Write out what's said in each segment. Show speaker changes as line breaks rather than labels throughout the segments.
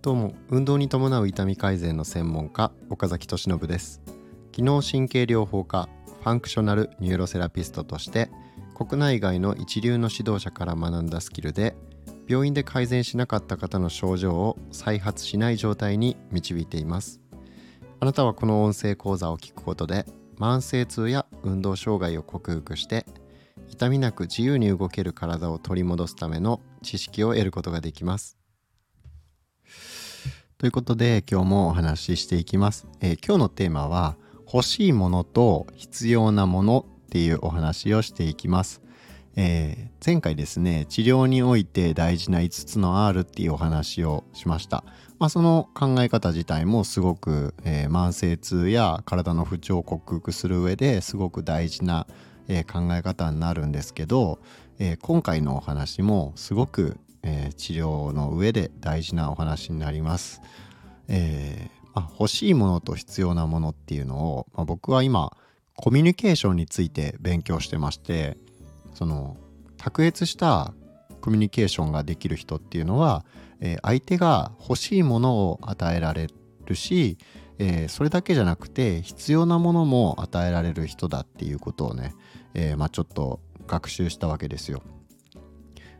どうも運動に伴う痛み改善の専門家岡崎俊信です。機能神経療法家 functional neuro therapist として国内外の一流の指導者から学んだスキルで病院で改善しなかった方の症状を再発しない状態に導いています。あなたはこの音声講座を聞くことで慢性痛や運動障害を克服して痛みなく自由に動ける体を取り戻すための知識を得ることができます。ということで今日もお話ししていきます、えー、今日のテーマは欲しいものと必要なものっていうお話をしていきます。えー、前回ですね治療において大事な5つの R っていうお話をしました、まあ、その考え方自体もすごく、えー、慢性痛や体の不調を克服する上ですごく大事な、えー、考え方になるんですけど、え今回のお話もすごく、え治療の上で大事なお話になります、えまあ、欲しいものと必要なものっていうのを、まあ、僕は今コミュニケーションについて勉強してましてその卓越したコミュニケーションができる人っていうのは、え、相手が欲しいものを与えられるし、えー、それだけじゃなくて必要なものも与えられる人だっていうことをね、えー、まあ、ちょっと学習したわけですよ。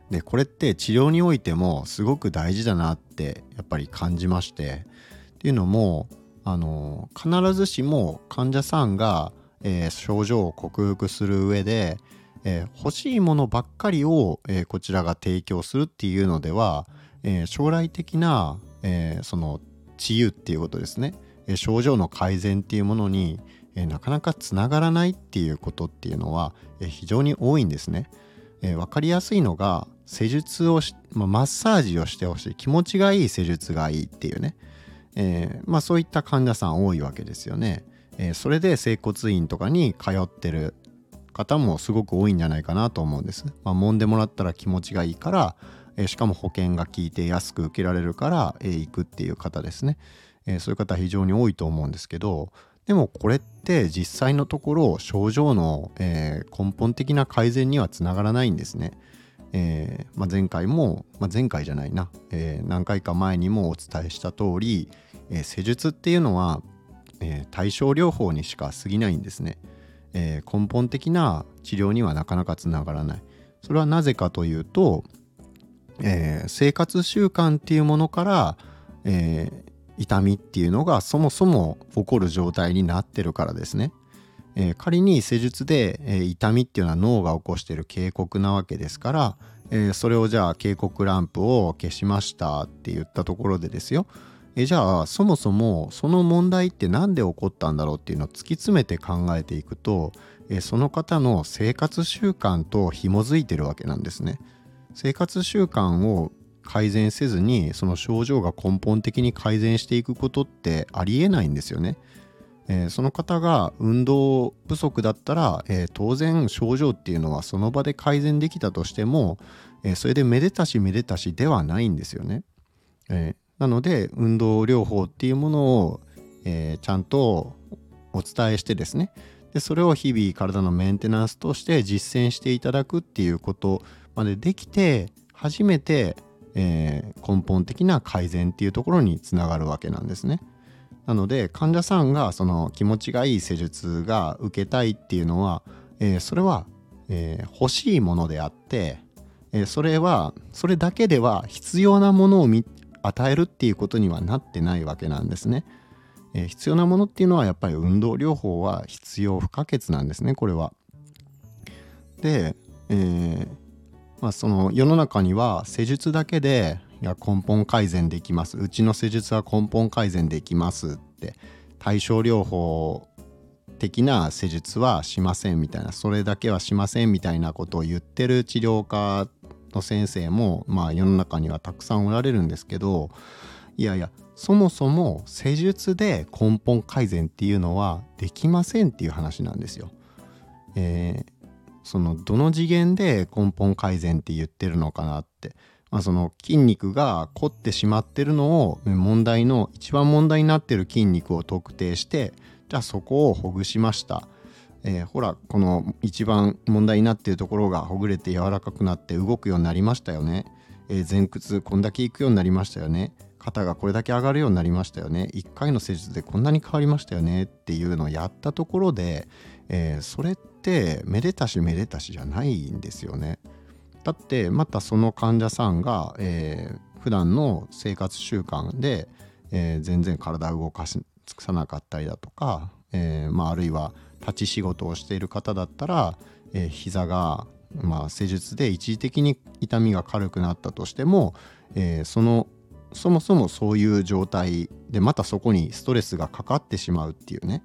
でこれって治療においてもすごく大事だなってやっぱり感じましてっていうのもあの必ずしも患者さんが、え症状を克服する上でえー、欲しいものばっかりを、えー、こちらが提供するっていうのでは、え、将来的な、えその治癒っていうことですね、症状の改善っていうものに、なかなかつながらないっていうことっていうのは、非常に多いんですね。分かりやすいのが施術をし、まあ、マッサージをしてほしい気持ちがいい施術がいいっていうね、えまあ、そういった患者さん多いわけですよね。えそれで整骨院とかに通ってる方もすごく多いんじゃないかなと思うんです。まあ、揉んでもらったら気持ちがいいから、えー、しかも保険が効いて安く受けられるから、え、行くっていう方ですね、えー、そういう方非常に多いと思うんですけどでもこれって実際のところ症状の、え根本的な改善にはつながらないんですね。えまあ、前回も、まあ、前回じゃないな、え何回か前にもお伝えした通り、え施術っていうのは、え対症療法にしか過ぎないんですね。えー、根本的な治療にはなかなかつながらない。それはなぜかというと、えー、生活習慣っていうものから、えー、痛みっていうのがそもそも起こる状態になってるからですね。えー、仮に施術で、えー、痛みっていうのは脳が起こしてる警告なわけですから、えー、それをじゃあ警告ランプを消しましたって言ったところでですよえじゃあそもそもその問題って何で起こったんだろうっていうのを突き詰めて考えていくとえその方の生活習慣と紐づいてるわけなんですね。生活習慣を改善せずにその症状が根本的に改善していくことってありえないんですよね。えー、その方が運動不足だったら、えー、当然症状っていうのはその場で改善できたとしても、えー、それでめでたしめでたしではないんですよね。えなので運動療法っていうものを、えー、ちゃんとお伝えしてですねでそれを日々体のメンテナンスとして実践していただくっていうことまでできて初めて、えー、根本的な改善っていうところにつながるわけなんですね。なので患者さんがその気持ちがいい施術が受けたいっていうのは、えー、それは、えー、欲しいものであって、え、それはそれだけでは必要なものを与えるっていうことにはなってないわけなんですね。え、必要なものっていうのはやっぱり運動療法は必要不可欠なんですねこれは。で、えー、まあ、その世の中には施術だけでいや根本改善できますうちの施術は根本改善できますって対症療法的な施術はしませんみたいなそれだけはしませんみたいなことを言ってる治療家の先生もまあ世の中にはたくさんおられるんですけどいやいやそもそも施術で根本改善っていうのはできませんっていう話なんですよ。えー、そのどの次元で根本改善って言ってるのかなって、まあ、その筋肉が凝ってしまってるのを問題の一番問題になってる筋肉を特定してじゃあそこをほぐしました。えー、ほらこの一番問題になってるところがほぐれて柔らかくなって動くようになりましたよね、えー、前屈こんだけいくようになりましたよね。肩がこれだけ上がるようになりましたよね。1回の施術でこんなに変わりましたよね。っていうのをやったところで、えー、それってめでたしめでたしじゃないんですよね。だってまたその患者さんが、えー、普段の生活習慣で、えー、全然体を動かし尽くさなかったりだとか、えーまあ、あるいは立ち仕事をしている方だったら、えー、膝が、まあ、施術で一時的に痛みが軽くなったとしても、えー、そのそもそもそういう状態でまたそこにストレスがかかってしまうっていうね、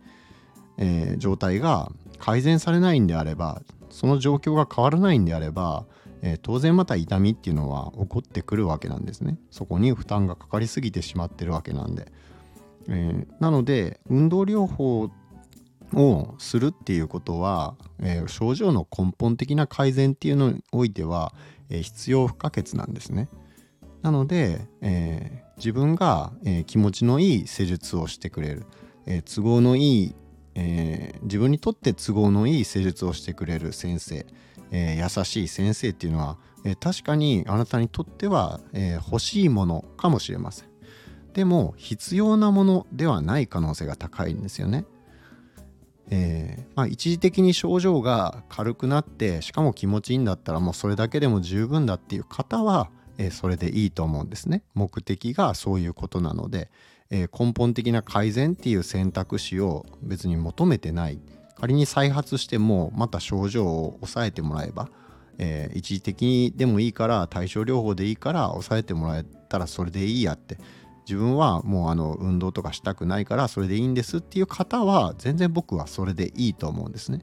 えー、状態が改善されないんであればその状況が変わらないんであれば、えー、当然また痛みっていうのは起こってくるわけなんですねそこに負担がかかりすぎてしまってるわけなんで、えー、なので運動療法をするっていうことは、えー、症状の根本的な改善っていうのにおいては、えー、必要不可欠なんですね。なので、えー、自分が、えー、気持ちのいい施術をしてくれる、えー、都合のいい、え自分にとって都合のいい施術をしてくれる先生、え優しい先生っていうのは、え確かにあなたにとっては、え欲しいものかもしれません。でも必要なものではない可能性が高いんですよね。えー、まあ、一時的に症状が軽くなってしかも気持ちいいんだったらもうそれだけでも十分だっていう方は、えー、それでいいと思うんですね。目的がそういうことなので、えー、根本的な改善っていう選択肢を別に求めてない。仮に再発してもまた症状を抑えてもらえば、え一時的にでもいいから対症療法でいいから抑えてもらえたらそれでいいやって。自分はもうあの運動とかしたくないからそれでいいんですっていう方は全然僕はそれでいいと思うんですね。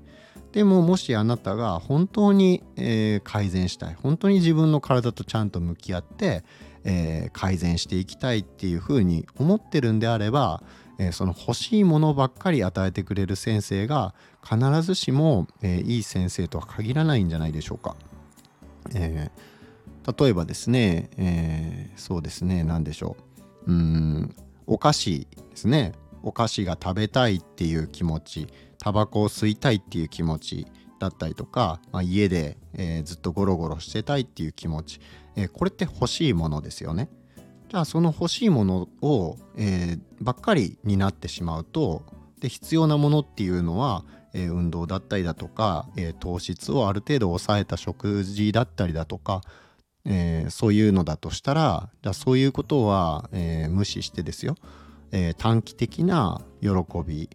でももしあなたが本当に、えー、改善したい本当に自分の体とちゃんと向き合って、えー、改善していきたいっていうふうに思ってるんであれば、えー、その欲しいものばっかり与えてくれる先生が必ずしも、えいい先生とは限らないんじゃないでしょうか。え例えばですね、えそうですね何でしょう。うんお菓子ですね。お菓子が食べたいっていう気持ち。タバコを吸いたいっていう気持ちだったりとか、まあ、家で、えー、ずっとゴロゴロしてたいっていう気持ち、えー、これって欲しいものですよね。じゃあその欲しいものを、えー、ばっかりになってしまうとで必要なものっていうのは、え運動だったりだとか、え糖質をある程度抑えた食事だったりだとかえー、そういうのだとしたらじゃあそういうことは、えー、無視してですよ、えー、短期的な喜び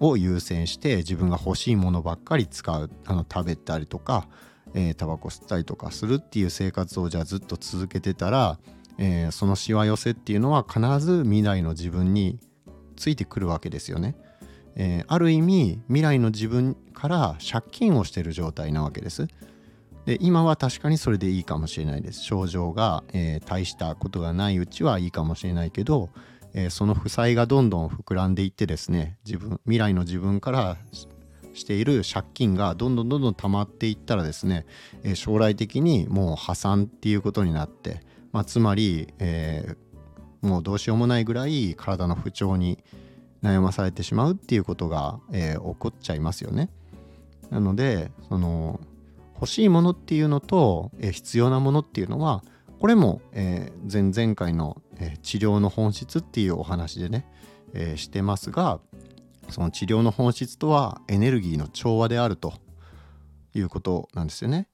を優先して自分が欲しいものばっかり使うあの食べたりとか、えー、タバコ吸ったりとかするっていう生活をじゃあずっと続けてたら、えー、そのしわ寄せっていうのは必ず未来の自分についてくるわけですよね。えー、ある意味未来の自分から借金をしてる状態なわけです。で今は確かにそれでいいかもしれないです症状が、えー、大したことがないうちはいいかもしれないけど、えー、その負債がどんどん膨らんでいってですね自分未来の自分からしている借金がどんどんどんどん溜まっていったらですね、えー、将来的にもう破産っていうことになって、まあ、つまり、えもうどうしようもないぐらい体の不調に悩まされてしまうっていうことが、え起こっちゃいますよね。なのでその欲しいものっていうのと、え、必要なものっていうのはこれも、え、前々回の、え、治療の本質っていうお話でね、えしてますがその治療の本質とはエネルギーの調和であるということなんですよね。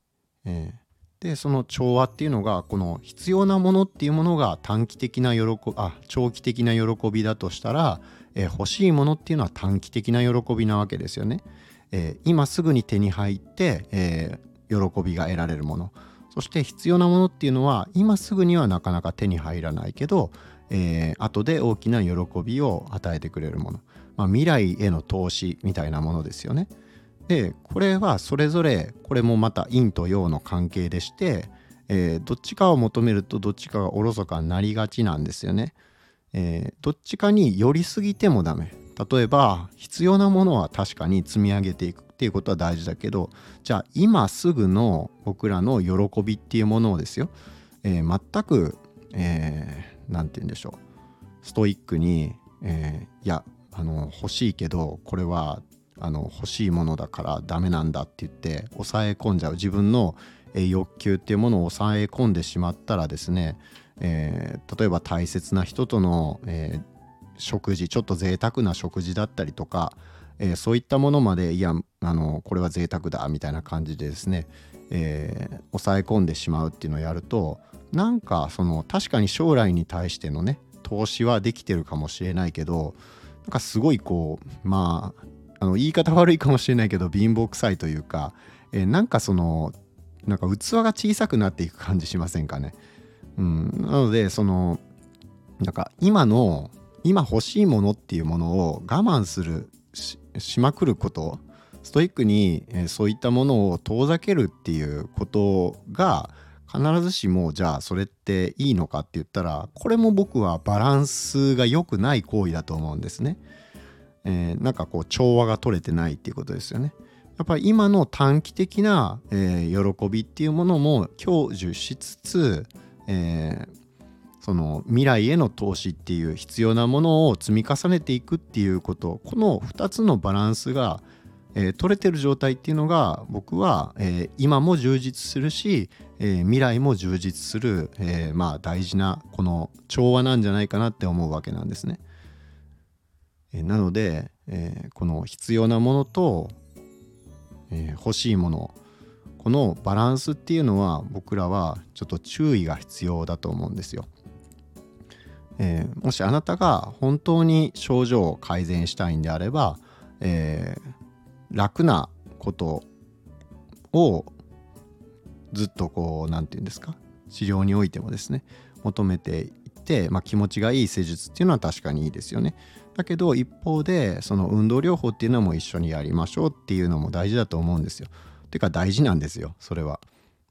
えでその調和っていうのがこの必要なものっていうものが短期的な喜あ長期的な喜びだとしたら、え欲しいものっていうのは短期的な喜びなわけですよね。え今すぐに手に入って、え喜びが得られるものそして必要なものっていうのは今すぐにはなかなか手に入らないけど、えー、後で大きな喜びを与えてくれるもの、まあ、未来への投資みたいなものですよね。でこれはそれぞれこれもまた陰と陽の関係でして、えー、どっちかを求めるとどっちかがおろそかになりがちなんですよね。えー、どっちかに寄りすぎてもダメ。例えば必要なものは確かに積み上げていくっていうことは大事だけどじゃあ今すぐの僕らの喜びっていうものをですよ、えー、全く何、えー、て言うんでしょうストイックに、えー、いやあの欲しいけどこれはあの欲しいものだからダメなんだって言って抑え込んじゃう。自分の欲求っていうものを抑え込んでしまったらですね、えー、例えば大切な人との、えー、食事ちょっと贅沢な食事だったりとか、えー、そういったものまでいやあのこれは贅沢だみたいな感じでですね、えー、抑え込んでしまうっていうのをやるとなんかその確かに将来に対してのね投資はできてるかもしれないけどなんかすごいこうまああの言い方悪いかもしれないけど貧乏くさいというか、えー、なんかそのなんか器が小さくなっていく感じしませんかね。うん、なのでそのなんか今の今欲しいものっていうものを我慢するしまくることストイックに、え、そういったものを遠ざけるっていうことが必ずしもじゃあそれっていいのかって言ったらこれも僕はバランスが良くない行為だと思うんですね。えー、なんかこう調和が取れてないっていうことですよね。やっぱり今の短期的な、えー、喜びっていうものも享受しつつ、えー、その未来への投資っていう必要なものを積み重ねていくっていうことこの2つのバランスが、えー、取れてる状態っていうのが僕は、えー、今も充実するし、えー、未来も充実する、えまあ大事なこの調和なんじゃないかなって思うわけなんですね。えなので、えこの必要なものとえ、欲しいものこのバランスっていうのは僕らはちょっと注意が必要だと思うんですよ。えー、もしあなたが本当に症状を改善したいんであれば、えー、楽なことをずっとこう何て言うんですか？治療においてもですね求めていって、まあ、気持ちがいい施術っていうのは確かにいいですよね。だけど一方でその運動療法っていうのも一緒にやりましょうっていうのも大事だと思うんですよ。てか大事なんですよそれは。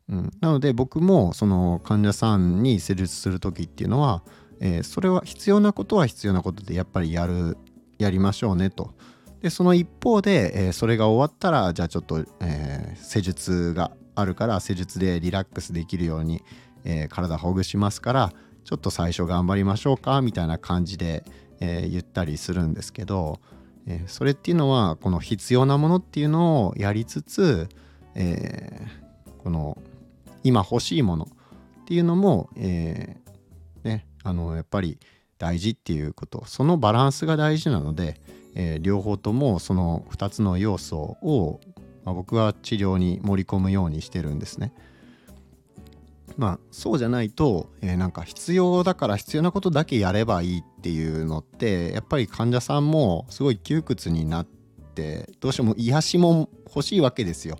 うん、なので僕もその患者さんに施術する時っていうのは、えー、それは必要なことは必要なことでやっぱりやるやりましょうねと。でその一方で、えー、それが終わったらじゃあちょっと、えー、施術があるから施術でリラックスできるように、え体ほぐしますからちょっと最初頑張りましょうかみたいな感じで、え、言ったりするんですけど、え、それっていうのはこの必要なものっていうのをやりつつ、え、この今欲しいものっていうのも、えね、あのやっぱり大事っていうことそのバランスが大事なので、え両方ともその2つの要素を、まあ、僕は治療に盛り込むようにしてるんですね。まあそうじゃないと、えー、なんか必要だから必要なことだけやればいいっていうのってやっぱり患者さんもすごい窮屈になってどうしても癒しも欲しいわけですよ。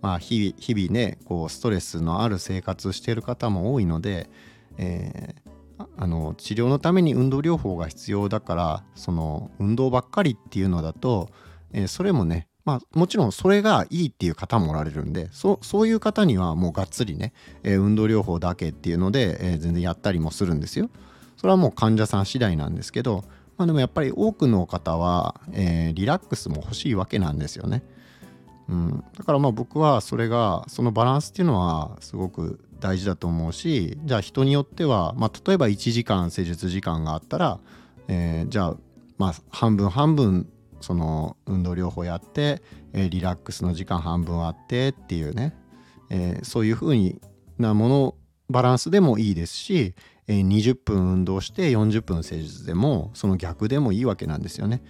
まあ日々日々ねこうストレスのある生活してる方も多いので、えー、あの治療のために運動療法が必要だからその運動ばっかりっていうのだと、えー、それもねまあ、もちろんそれがいいっていう方もおられるんでそそういう方にはもうがっつりね、えー、運動療法だけっていうので、えー、全然やったりもするんですよ。それはもう患者さん次第なんですけど、まあ、でもやっぱり多くの方は、え、リラックスも欲しいわけなんですよね。うん、だからまあ僕はそれがそのバランスっていうのはすごく大事だと思うしじゃあ人によっては、まあ、例えば1時間施術時間があったら、えー、じゃあまあ半分半分その運動療法やって、えー、リラックスの時間半分あってっていうね、えー、そういう風になものバランスでもいいですし、えー、20分運動して40分施術でもその逆でもいいわけなんですよね。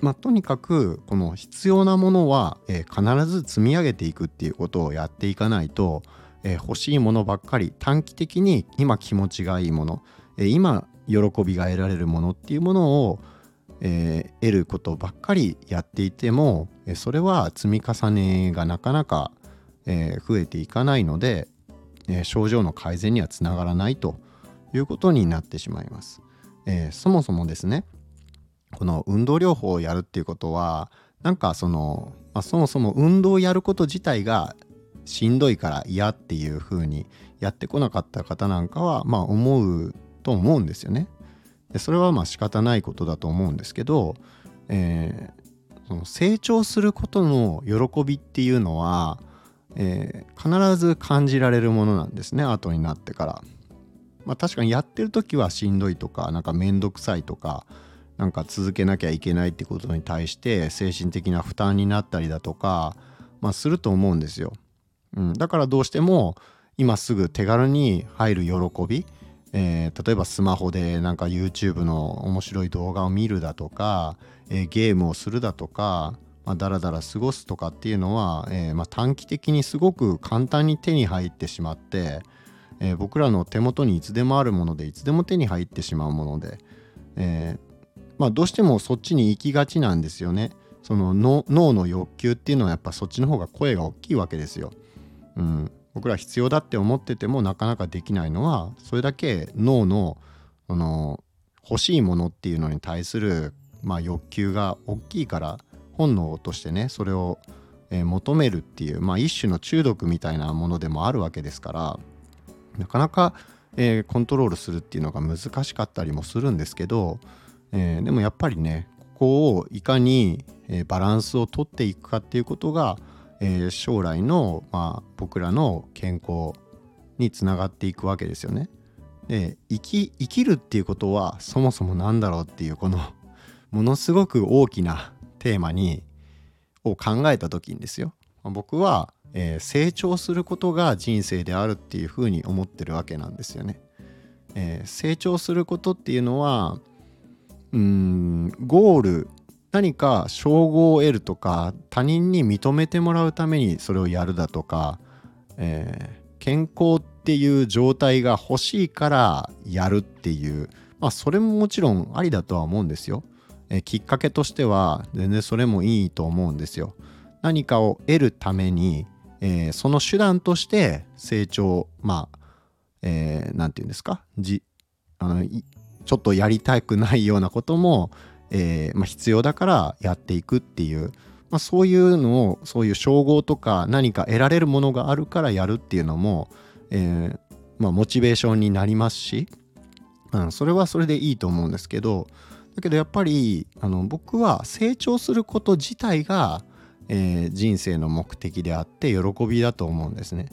まあ、とにかくこの必要なものは、えー、必ず積み上げていくっていうことをやっていかないと、えー、欲しいものばっかり短期的に今気持ちがいいもの、えー、今喜びが得られるものっていうものをえー、得ることばっかりやっていてもえそれは積み重ねがなかなか、え、増えていかないので、え、症状の改善にはつながらないということになってしまいます。え、そもそもですねこの運動療法をやるっていうことはなんかその、まあ、そもそも運動をやること自体がしんどいから嫌っていうふうにやってこなかった方なんかはまあ思うと思うんですよね。でそれはまあ仕方ないことだと思うんですけど、えー、その成長することの喜びっていうのは、えー、必ず感じられるものなんですね後になってから。まあ、確かにやってる時はしんどいとかなんか面倒くさいとか、なんか続けなきゃいけないってことに対して精神的な負担になったりだとか、まあ、すると思うんですよ。うん、だからどうしても今すぐ手軽に入る喜び、えー、例えばスマホでなんか YouTube の面白い動画を見るだとか、えー、ゲームをするだとか、まあ、だらだら過ごすとかっていうのは、えー、まあ、短期的にすごく簡単に手に入ってしまって、え僕らの手元にいつでもあるものでいつでも手に入ってしまうもので、えまあ、どうしてもそっちに行きがちなんですよね。その脳の欲求っていうのはやっぱそっちの方が声が大きいわけですよ。うん、僕ら必要だって思っててもなかなかできないのはそれだけ脳のその欲しいものっていうのに対する、まあ、欲求が大きいから本能としてねそれを、え、求めるっていう、まあ、一種の中毒みたいなものでもあるわけですからなかなか、えー、コントロールするっていうのが難しかったりもするんですけど、えー、でもやっぱりねここをいかに、えバランスをとっていくかっていうことがえー、将来の、まあ、僕らの健康につながっていくわけですよね。で生き生きるっていうことはそもそも何だろうっていうこのものすごく大きなテーマにを考えた時にですよ僕は、えー、成長することが人生であるっていうふうに思ってるわけなんですよね。えー、成長することっていうのはうんゴール何か称号を得るとか他人に認めてもらうためにそれをやるだとか、えー、健康っていう状態が欲しいからやるっていうまあそれももちろんありだとは思うんですよ。えー、きっかけとしては全然それもいいと思うんですよ。何かを得るために、えー、その手段として成長まあ何、えー、て言うんですか？じあのちょっとやりたくないようなこともえー、まあ、必要だからやっていくっていう、まあ、そういうのをそういう称号とか何か得られるものがあるからやるっていうのも、えー、まあ、モチベーションになりますし、うん、それはそれでいいと思うんですけどだけどやっぱりあの僕は成長すること自体が、えー、人生の目的であって喜びだと思うんですね。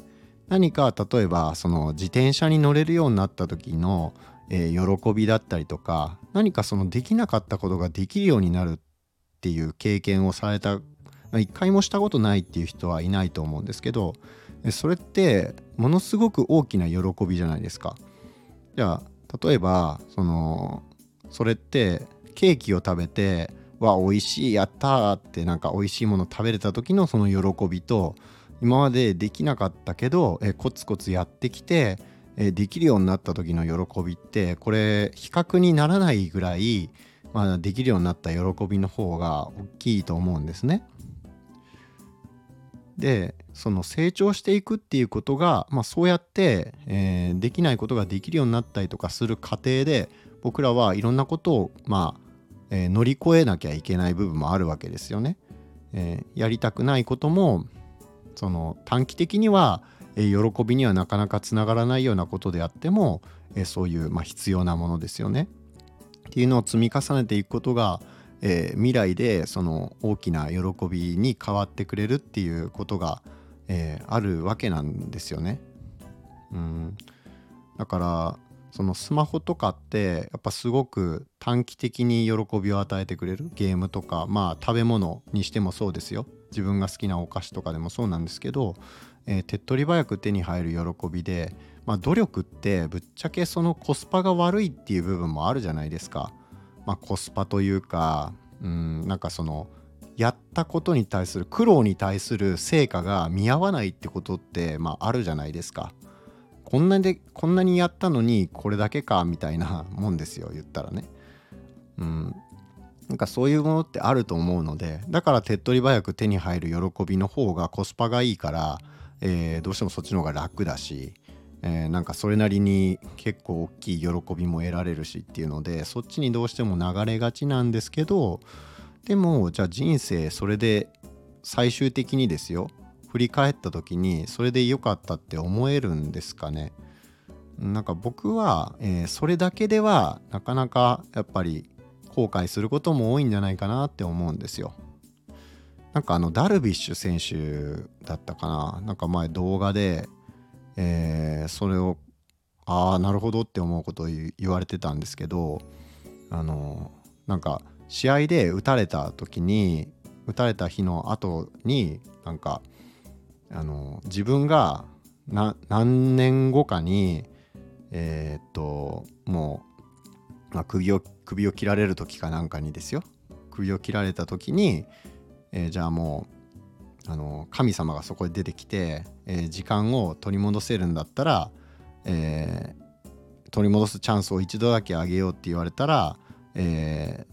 何か例えばその自転車に乗れるようになった時の、えー、喜びだったりとか何かそのできなかったことができるようになるっていう経験をされた一回もしたことないっていう人はいないと思うんですけどそれってものすごく大きな喜びじゃないですか。じゃあ例えばそのそれってケーキを食べてわ美味しいやったってなんか美味しいもの食べれた時のその喜びと今までできなかったけどえコツコツやってきてえできるようになった時の喜びってこれ比較にならないぐらい、まあ、できるようになった喜びの方が大きいと思うんですね。でその成長していくっていうことが、まあ、そうやって、えー、できないことができるようになったりとかする過程で僕らはいろんなことを、まあえー、乗り越えなきゃいけない部分もあるわけですよね。えー、やりたくないこともその短期的には喜びにはなかなかつながらないようなことであっても、そういう、まあ、必要なものですよね。っていうのを積み重ねていくことが、えー、未来でその大きな喜びに変わってくれるっていうことが、えー、あるわけなんですよね。うんだからそのスマホとかってやっぱすごく短期的に喜びを与えてくれるゲームとかまあ食べ物にしてもそうですよ自分が好きなお菓子とかでもそうなんですけどえー、手っ取り早く手に入る喜びで、まあ、努力ってぶっちゃけそのコスパが悪いっていう部分もあるじゃないですか。まあ、コスパというかうんなんかそのやったことに対する苦労に対する成果が見合わないってことって、まあ、あるじゃないですか。こんなでこんなにやったのにこれだけかみたいなもんですよ言ったらね。うん、なんかそういうものってあると思うのでだから手っ取り早く手に入る喜びの方がコスパがいいからえー、どうしてもそっちの方が楽だし、えー、なんかそれなりに結構大きい喜びも得られるしっていうのでそっちにどうしても流れがちなんですけどでもじゃあ人生それで最終的にですよ振り返った時にそれで良かったって思えるんですかね？なんか僕は、えー、それだけではなかなかやっぱり後悔することも多いんじゃないかなって思うんですよ。なんかあのダルビッシュ選手だったかななんか前動画で、えー、それをああなるほどって思うことを言われてたんですけどあのなんか試合で打たれた時に打たれた日の後になんかあの自分が何年後かにえー、っともう、まあ、首を首を切られる時かなんかにですよ首を切られた時に、えー、じゃあもうあの神様がそこで出てきて、えー、時間を取り戻せるんだったら、えー、取り戻すチャンスを一度だけあげようって言われたら、え、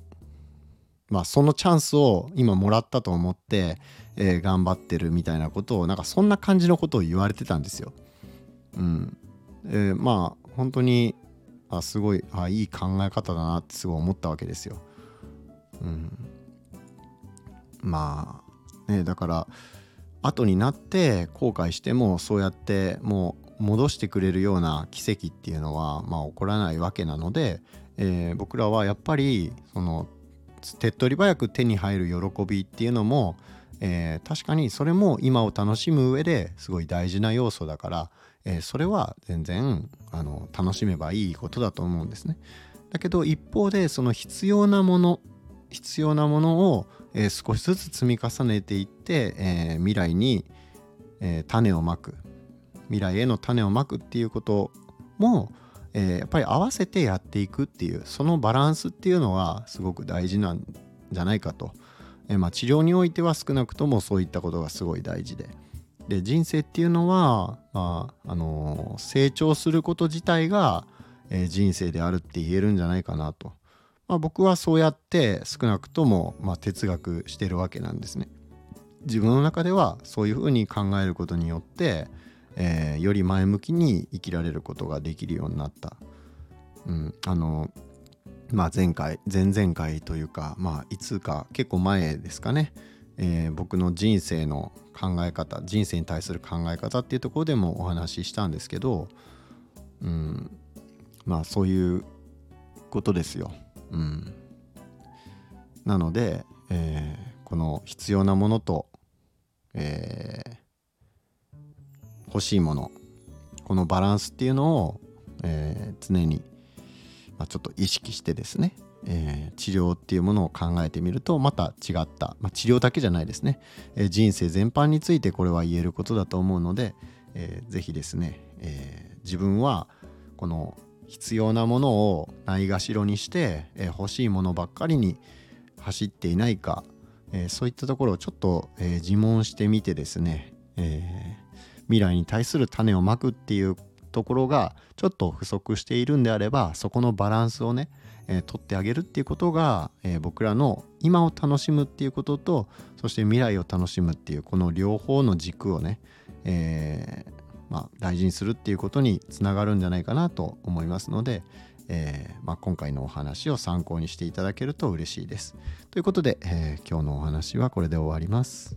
まあそのチャンスを今もらったと思って、え、頑張ってるみたいなことをなんかそんな感じのことを言われてたんですよ。うん、え、まあ本当にあすごいあいい考え方だなってすごい思ったわけですよ。うん、まあねだから後になって後悔してもそうやってもう戻してくれるような奇跡っていうのはまあ起こらないわけなので、えー、僕らはやっぱりその手っ取り早く手に入る喜びっていうのも、えー、確かにそれも今を楽しむ上ですごい大事な要素だから、えー、それは全然あの楽しめばいいことだと思うんですね。だけど一方でその必要なもの必要なものを、えー、少しずつ積み重ねていって、え未来に、え種をまく未来への種をまくっていうことも、え、やっぱり合わせてやっていくっていうそのバランスっていうのはすごく大事なんじゃないかと、え、まあ、治療においては少なくともそういったことがすごい大事でで人生っていうのは、まああのー、成長すること自体が、え人生であるって言えるんじゃないかなと、まあ、僕はそうやって少なくとも、まあ、哲学してるわけなんですね。自分の中ではそういうふうに考えることによって、えー、より前向きに生きられることができるようになった。うん、あのまあ前回前々回というかまあいつか結構前ですかね、えー、僕の人生の考え方人生に対する考え方っていうところでもお話ししたんですけど、うん、まあそういうことですよ。うん、なので、えー、この必要なものと、えー、欲しいものこのバランスっていうのを、えー、常に、まあ、ちょっと意識してですね、えー、治療っていうものを考えてみるとまた違った、まあ、治療だけじゃないですね、えー、人生全般についてこれは言えることだと思うので、えー、ぜひですね、えー、自分はこの必要なものをないがしろにして、えー、欲しいものばっかりに走っていないか、えー、そういったところをちょっと、えー、自問してみてですね、えー、未来に対する種をまくっていうところがちょっと不足しているんであればそこのバランスをね、えー、取ってあげるっていうことが、えー、僕らの今を楽しむっていうこととそして未来を楽しむっていうこの両方の軸をね、えー、まあ、大事にするっていうことにつながるんじゃないかなと思いますので、えー、まあ、今回のお話を参考にしていただけると嬉しいです。ということで、えー、今日のお話はこれで終わります。